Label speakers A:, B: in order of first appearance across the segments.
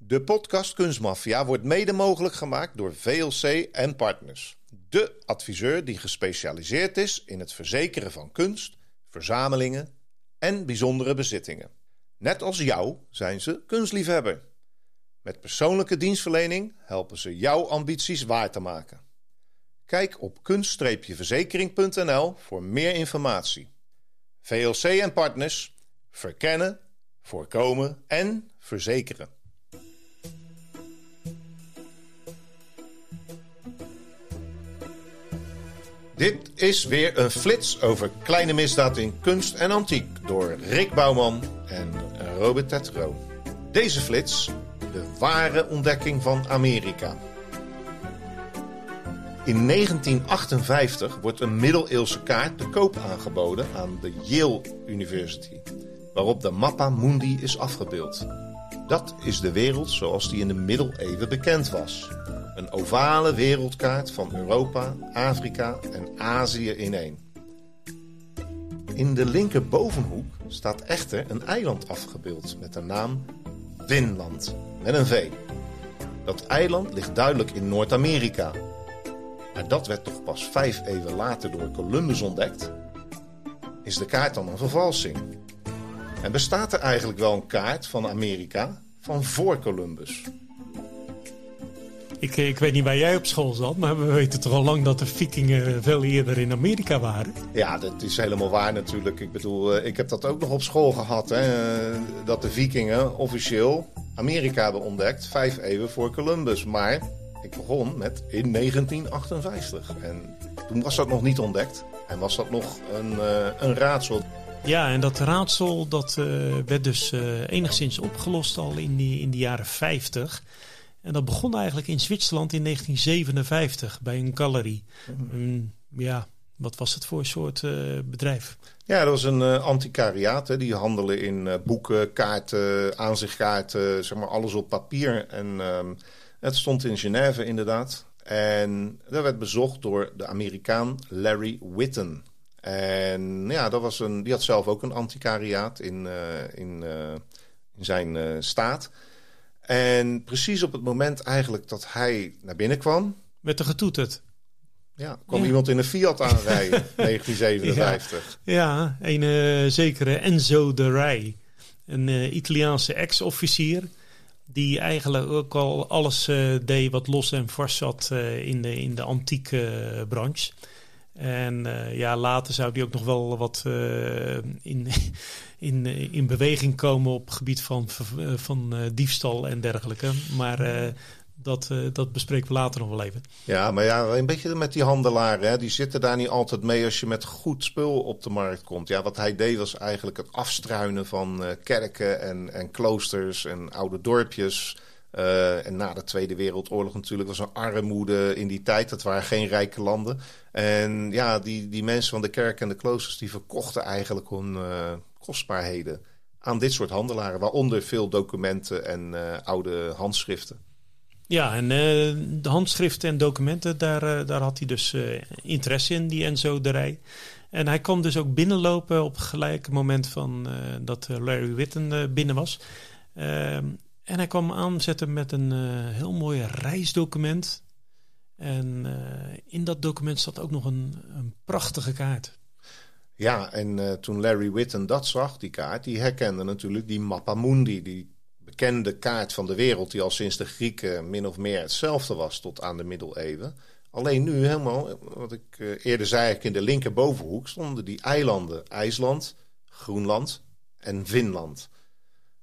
A: De podcast Kunstmafia wordt mede mogelijk gemaakt door VLC en Partners. De adviseur die gespecialiseerd is in het verzekeren van kunst, verzamelingen en bijzondere bezittingen. Net als jou zijn ze kunstliefhebber. Met persoonlijke dienstverlening helpen ze jouw ambities waar te maken. Kijk op kunst-verzekering.nl voor meer informatie. VLC en Partners verkennen, voorkomen en verzekeren. Dit is weer een flits over kleine misdaad in kunst en antiek door Rick Bouwman en Robert Tetro. Deze flits, de ware ontdekking van Amerika. In 1958 wordt een middeleeuwse kaart te koop aangeboden aan de Yale University, waarop de Mappa Mundi is afgebeeld. Dat is de wereld zoals die in de middeleeuwen bekend was. Een ovale wereldkaart van Europa, Afrika en Azië in één. In de linkerbovenhoek staat echter een eiland afgebeeld met de naam Winland, met een V. Dat eiland ligt duidelijk in Noord-Amerika. Maar dat werd toch pas vijf eeuwen later door Columbus ontdekt? Is de kaart dan een vervalsing? En bestaat er eigenlijk wel een kaart van Amerika van voor Columbus?
B: Ik, ik weet niet waar jij op school zat, maar we weten toch al lang dat de vikingen veel eerder in Amerika waren.
A: Ja, dat is helemaal waar natuurlijk. Ik bedoel, eh, ik heb dat ook nog op school gehad. Hè, eh, dat de vikingen officieel Amerika hebben ontdekt, vijf eeuwen voor Columbus. Maar ik begon met in 1958. En toen was dat nog niet ontdekt. En was dat nog een, uh, een raadsel.
B: Ja, en dat raadsel dat, uh, werd dus uh, enigszins opgelost al in, die, in de jaren 50. En dat begon eigenlijk in Zwitserland in 1957 bij een galerie. Mm, ja, wat was het voor soort uh, bedrijf?
A: Ja, dat was een uh, antiquariaat. Hè. Die handelen in uh, boeken, kaarten, aanzichtkaarten, zeg maar alles op papier. En um, het stond in Genève inderdaad. En dat werd bezocht door de Amerikaan Larry Witten. En ja, dat was een, die had zelf ook een antiquariaat in, in, in zijn staat. En precies op het moment eigenlijk dat hij naar binnen kwam...
B: Werd er getoeterd.
A: Ja, kwam ja. iemand in een Fiat aanrijden, 1957.
B: Ja, ja een uh, zekere Enzo de Rij. Een uh, Italiaanse ex-officier die eigenlijk ook al alles uh, deed wat los en vast zat in, de, in de antieke branche. En ja, later zou die ook nog wel wat in in, in beweging komen op het gebied van, van diefstal en dergelijke. Maar dat, dat bespreken we later nog wel even.
A: Ja, maar ja, een beetje met die handelaren. Hè, die zitten daar niet altijd mee als je met goed spul op de markt komt. Ja, wat hij deed was eigenlijk het afstruinen van kerken en, en kloosters en oude dorpjes. Uh, en na de Tweede Wereldoorlog natuurlijk was er armoede in die tijd. Dat waren geen rijke landen. En ja, die, die mensen van de kerk en de kloosters... die verkochten eigenlijk hun uh, kostbaarheden aan dit soort handelaren. Waaronder veel documenten en uh, oude handschriften.
B: Ja, en de handschriften en documenten, daar, daar had hij dus interesse in, die Enzo de Rij. En hij kwam dus ook binnenlopen op het gelijke moment van dat Larry Witten binnen was. Ehm, en hij kwam aanzetten met een uh, heel mooi reisdocument. En uh, in dat document zat ook nog een, een prachtige kaart.
A: Ja, en uh, toen Larry Witten dat zag, die kaart, die herkende natuurlijk die Mappa Mundi, die bekende kaart van de wereld, die al sinds de Grieken min of meer hetzelfde was tot aan de middeleeuwen. Alleen nu helemaal, wat ik eerder zei, in de linkerbovenhoek stonden die eilanden IJsland, Groenland en Finland.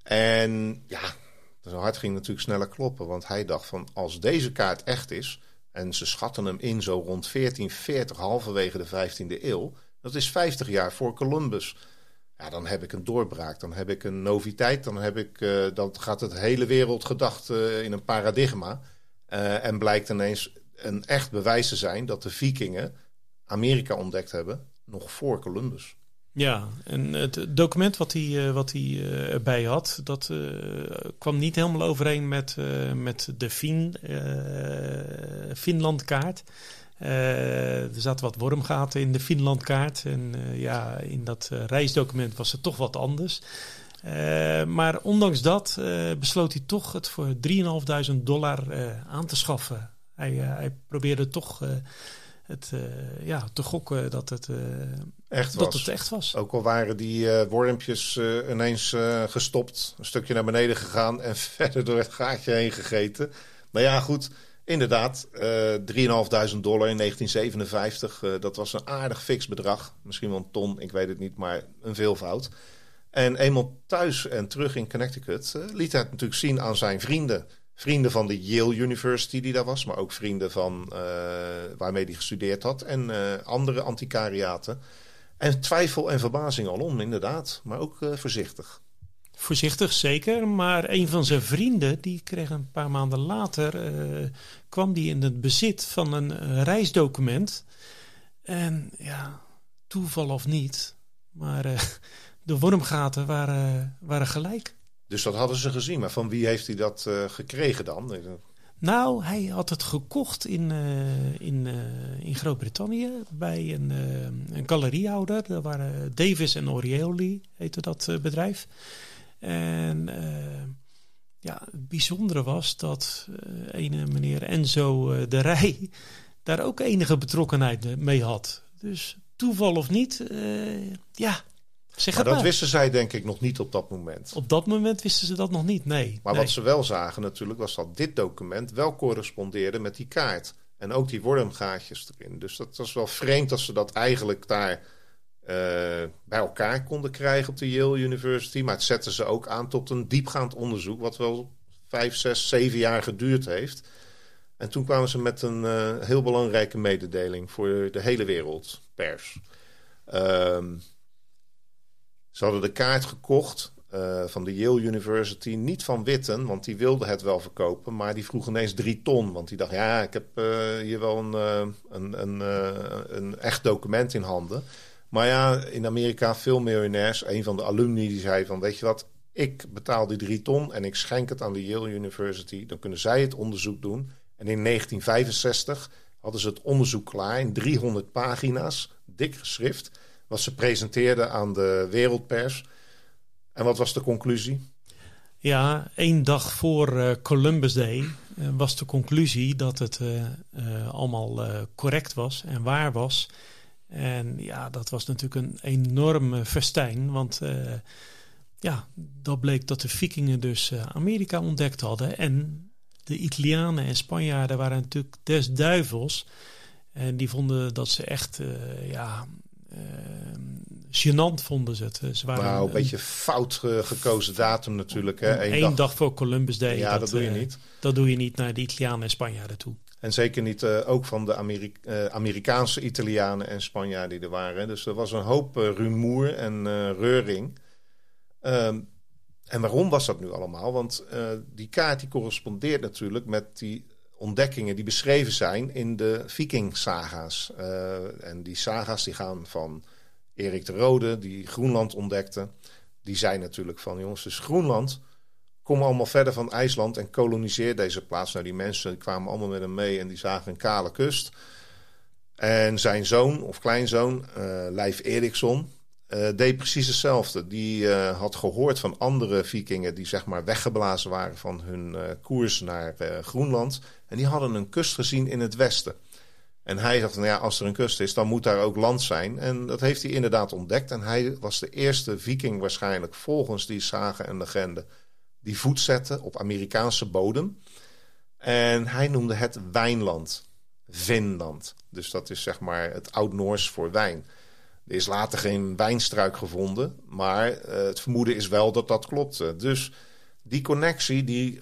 A: En ja, zijn hart ging natuurlijk sneller kloppen, want hij dacht van als deze kaart echt is, en ze schatten hem in zo rond 1440, halverwege de 15e eeuw, dat is 50 jaar voor Columbus. Ja, dan heb ik een doorbraak, dan heb ik een noviteit, dan, heb ik, uh, dan gaat het hele wereldgedacht uh, in een paradigma. Uh, en blijkt ineens een echt bewijs te zijn dat de vikingen Amerika ontdekt hebben, nog voor Columbus.
B: Ja, en het document wat hij, wat hij erbij had, dat uh, kwam niet helemaal overeen met, met de fin, uh, Finlandkaart. er zaten wat wormgaten in de Finlandkaart. En ja, in dat reisdocument was het toch wat anders. maar ondanks dat besloot hij toch het voor 3.500 dollar aan te schaffen. Hij, hij probeerde toch het, ja, te gokken dat het,
A: echt,
B: dat
A: was.
B: het echt was.
A: Ook al waren die wormpjes ineens gestopt, een stukje naar beneden gegaan en verder door het gaatje heen gegeten. Maar ja, goed. Inderdaad, uh, 3.500 dollar in 1957. Uh, dat was een aardig fix bedrag. Misschien wel een ton, ik weet het niet, maar een veelvoud. En eenmaal thuis en terug in Connecticut liet hij het natuurlijk zien aan zijn vrienden. Vrienden van de Yale University die daar was, maar ook vrienden van uh, waarmee hij gestudeerd had. En uh, andere antiquariaten. En twijfel en verbazing alom, inderdaad. Maar ook uh, voorzichtig.
B: Voorzichtig zeker, maar een van zijn vrienden, die kreeg een paar maanden later, kwam die in het bezit van een reisdocument. En ja, toeval of niet, maar de wormgaten waren, waren gelijk.
A: Dus dat hadden ze gezien, maar van wie heeft hij dat gekregen dan?
B: Nou, hij had het gekocht in, in, in Groot-Brittannië bij een, een galeriehouder. Dat waren Davis en Orioli, heette dat bedrijf. En ja, het bijzondere was dat ene meneer Enzo de Rij daar ook enige betrokkenheid mee had. Dus toeval of niet, ja, zeg
A: maar dat wisten zij denk ik nog niet op dat moment.
B: Op dat moment wisten ze dat nog niet, nee.
A: Maar
B: nee.
A: wat ze wel zagen natuurlijk was dat dit document wel correspondeerde met die kaart. En ook die wormgaatjes erin. Dus dat was wel vreemd dat ze dat eigenlijk daar uh, bij elkaar konden krijgen op de Yale University. Maar het zetten ze ook aan tot een diepgaand onderzoek, wat wel vijf, zes, zeven jaar geduurd heeft. En toen kwamen ze met een uh, heel belangrijke mededeling voor de hele wereld, pers. Um, ze hadden de kaart gekocht uh, van de Yale University, niet van Witten, want die wilde het wel verkopen, maar die vroeg ineens drie ton. Want die dacht, ja, ik heb hier wel een, een, een, een echt document in handen. Maar ja, in Amerika veel miljonairs. Een van de alumni die zei van, weet je wat, ik betaal die drie ton en ik schenk het aan de Yale University. Dan kunnen zij het onderzoek doen. En in 1965 hadden ze het onderzoek klaar in 300 pagina's, dik geschrift, wat ze presenteerden aan de wereldpers. En wat was de conclusie?
B: Ja, één dag voor uh, Columbus Day uh, was de conclusie dat het uh, allemaal correct was en waar was. En ja, dat was natuurlijk een enorme festijn. Want ja, dat bleek dat de vikingen dus Amerika ontdekt hadden. En de Italianen en Spanjaarden waren natuurlijk des duivels. En die vonden dat ze echt, ja, gênant vonden ze het. Ze
A: waren nou, een, een beetje fout gekozen datum natuurlijk. Hè?
B: Eén dag. dag. voor Columbus Day.
A: Ja, dat, dat doe je niet.
B: Dat doe je niet naar de Italianen en Spanjaarden toe.
A: En zeker niet uh, ook van de Ameri uh, Amerikaanse Italianen en Spanjaarden die er waren. Dus er was een hoop uh, rumoer en reuring. Um, en waarom was dat nu allemaal? Want die kaart die correspondeert natuurlijk met die ontdekkingen die beschreven zijn in de Viking-saga's. en die saga's die gaan van Erik de Rode, die Groenland ontdekte. Die zei natuurlijk van, jongens, dus Groenland kom allemaal verder van IJsland en koloniseer deze plaats. Nou, die mensen kwamen allemaal met hem mee en die zagen een kale kust. En zijn zoon of kleinzoon, uh, Leif Eriksson, uh, deed precies hetzelfde. Die had gehoord van andere vikingen die zeg maar weggeblazen waren van hun koers naar Groenland. En die hadden een kust gezien in het westen. En hij dacht, nou ja, als er een kust is, dan moet daar ook land zijn. En dat heeft hij inderdaad ontdekt. En hij was de eerste viking waarschijnlijk volgens die zagen en legende die voet zette op Amerikaanse bodem. En hij noemde het wijnland, Vinland. Dus dat is zeg maar het Oud-Noors voor wijn. Er is later geen wijnstruik gevonden, maar uh, het vermoeden is wel dat dat klopte. Dus die connectie, die,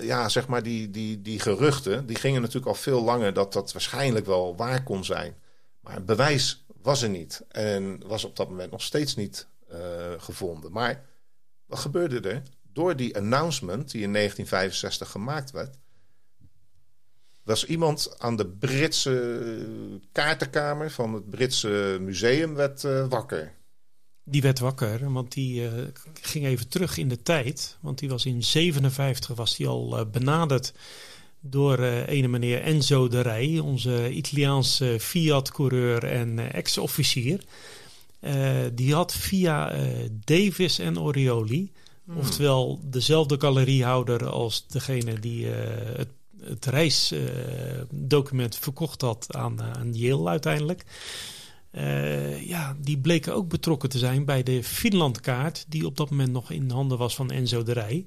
A: ja, zeg maar die, die, die geruchten, die gingen natuurlijk al veel langer dat dat waarschijnlijk wel waar kon zijn. Maar bewijs was er niet en was op dat moment nog steeds niet uh, gevonden. Maar wat gebeurde er? door die announcement die in 1965 gemaakt werd, was iemand aan de Britse kaartenkamer van het Britse museum werd, uh, wakker.
B: Die werd wakker, want die uh, ging even terug in de tijd. Want die was in 57 was die al uh, benaderd door uh, ene meneer Enzo de Rij, onze Italiaanse Fiat-coureur en ex-officier. die had via Davis en Orioli Hmm. Oftewel dezelfde galeriehouder als degene die het, het reisdocument verkocht had aan, aan Yale uiteindelijk. Uh, ja, die bleken ook betrokken te zijn bij de Finlandkaart, die op dat moment nog in handen was van Enzo de Rij.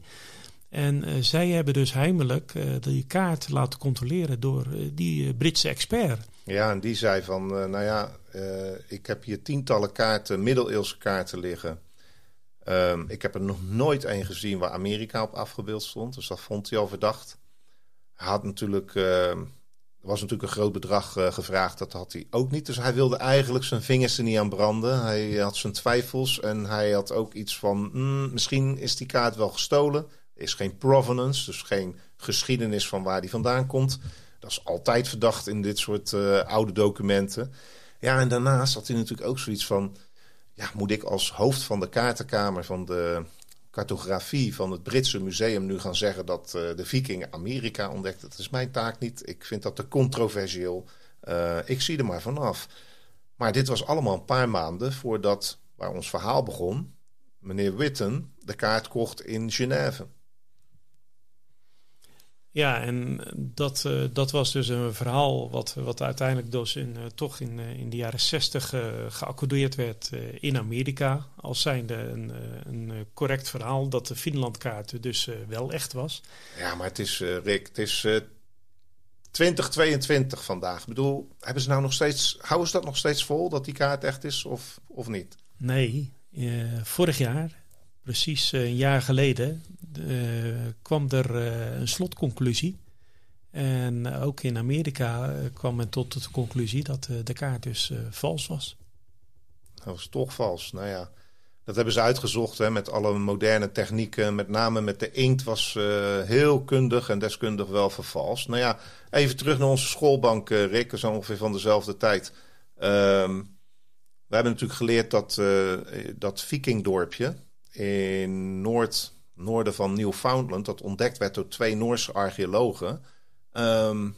B: En uh, zij hebben dus heimelijk uh, die kaart laten controleren door die Britse expert.
A: Ja, en die zei van, nou ja, ik heb hier tientallen kaarten, middeleeuwse kaarten liggen. Um, ik heb er nog nooit een gezien waar Amerika op afgebeeld stond, dus dat vond hij al verdacht. Hij had natuurlijk ehm, was natuurlijk een groot bedrag uh, gevraagd, dat had hij ook niet. Dus hij wilde eigenlijk zijn vingers er niet aan branden. Hij had zijn twijfels en hij had ook iets van... Mm, misschien is die kaart wel gestolen. Er is geen provenance, dus geen geschiedenis van waar die vandaan komt. Dat is altijd verdacht in dit soort uh, oude documenten. Ja, en daarnaast had hij natuurlijk ook zoiets van... Ja, moet ik als hoofd van de kaartenkamer van de cartografie van het Britse museum nu gaan zeggen dat uh, de vikingen Amerika ontdekten. Dat is mijn taak niet. Ik vind dat te controversieel. Uh, ik zie er maar vanaf. Maar dit was allemaal een paar maanden voordat, waar ons verhaal begon, meneer Witten de kaart kocht in Genève.
B: Ja, en dat, uh, dat was dus een verhaal wat, wat uiteindelijk dus in, uh, toch in, uh, in de jaren zestig geaccordeerd werd in Amerika. Als zijnde een, een correct verhaal dat de Finlandkaart dus wel echt was.
A: Ja, maar het is, Rick, het is 2022 vandaag. Ik bedoel, hebben ze nou nog steeds, houden ze dat nog steeds vol dat die kaart echt is of, of niet?
B: Nee, vorig jaar precies eh, een jaar geleden kwam er uh, een slotconclusie. En ook in Amerika kwam men tot de conclusie dat de kaart dus vals was.
A: Dat was toch vals. Nou ja, dat hebben ze uitgezocht hè, met alle moderne technieken. Met name met de inkt was heel kundig en deskundig wel vervalst. Nou ja, even terug naar onze schoolbank, Rick. Is ongeveer van dezelfde tijd. Ehm, we hebben natuurlijk geleerd dat dat vikingdorpje in noord, noorden van Newfoundland, dat ontdekt werd door twee Noorse archeologen. Um,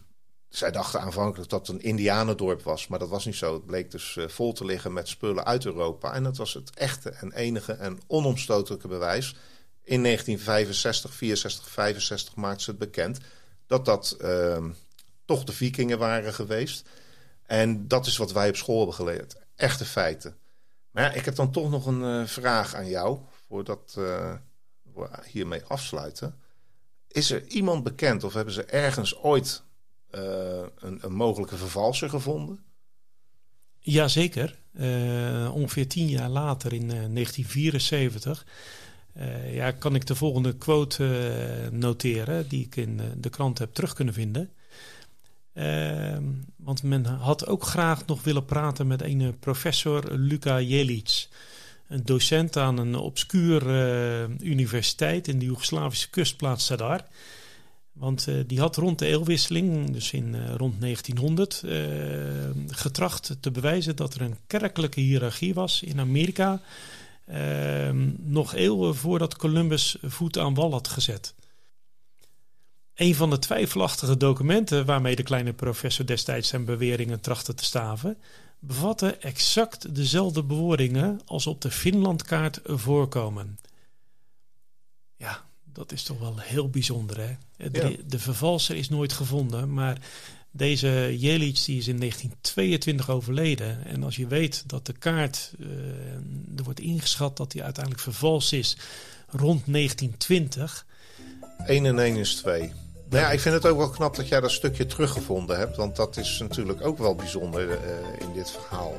A: zij dachten aanvankelijk dat het een Indianendorp was, maar dat was niet zo. Het bleek dus uh, vol te liggen met spullen uit Europa. En dat was het echte en enige en onomstotelijke bewijs. In 1965, 64, 65 maakten ze het bekend dat dat uh, toch de vikingen waren geweest. En dat is wat wij op school hebben geleerd. Echte feiten. Maar ja, ik heb dan toch nog een uh, vraag aan jou voordat we hiermee afsluiten. Is er iemand bekend of hebben ze ergens ooit uh, een, een, mogelijke vervalser gevonden?
B: Jazeker. Uh, ongeveer tien jaar later, in 1974, ja, kan ik de volgende quote noteren, die ik in de krant heb terug kunnen vinden. Ehm, want men had ook graag nog willen praten met een professor Luka Jelic een docent aan een obscure uh, universiteit in de Joegoslavische kustplaats Sadar. Want uh, die had rond de eeuwwisseling, dus in uh, rond 1900, getracht te bewijzen dat er een kerkelijke hiërarchie was in Amerika. Ehm, nog eeuwen voordat Columbus voet aan wal had gezet. Een van de twijfelachtige documenten waarmee de kleine professor destijds zijn beweringen trachtte te staven, bevatten exact dezelfde bewoordingen als op de Finlandkaart voorkomen. Ja, dat is toch wel heel bijzonder, hè? De, de vervalser is nooit gevonden, maar deze Jelic die is in 1922 overleden. En als je weet dat de kaart, uh, er wordt ingeschat dat die uiteindelijk vervalst is rond 1920.
A: 1 en 1 is 2. Nou ja, ik vind het ook wel knap dat jij dat stukje teruggevonden hebt. Want dat is natuurlijk ook wel bijzonder uh, in dit verhaal.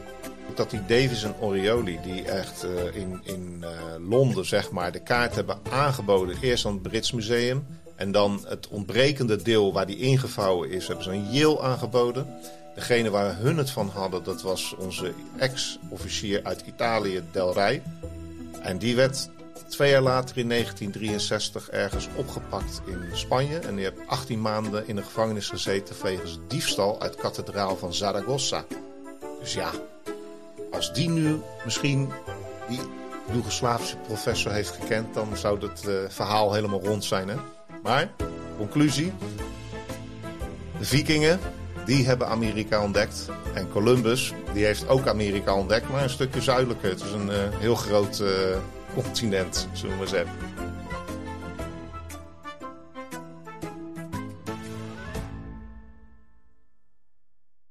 A: Dat die Davis en Orioli, die echt uh, in, in uh, Londen zeg maar, de kaart hebben aangeboden. Eerst aan het Brits Museum. En dan het ontbrekende deel waar die ingevouwen is, hebben ze aan Yale aangeboden. Degene waar hun het van hadden, dat was onze ex-officier uit Italië, Del Rey. En die werd Twee jaar later in 1963 ergens opgepakt in Spanje. En die heeft 18 maanden in de gevangenis gezeten wegens diefstal uit kathedraal van Zaragoza. Dus ja, als die nu misschien die Joegoslavische professor heeft gekend, dan zou het uh, verhaal helemaal rond zijn. Hè? Maar, conclusie. De vikingen, die hebben Amerika ontdekt. En Columbus, die heeft ook Amerika ontdekt, maar een stukje zuidelijker. Het is een uh, heel groot... Uh, continent, zullen we zeggen.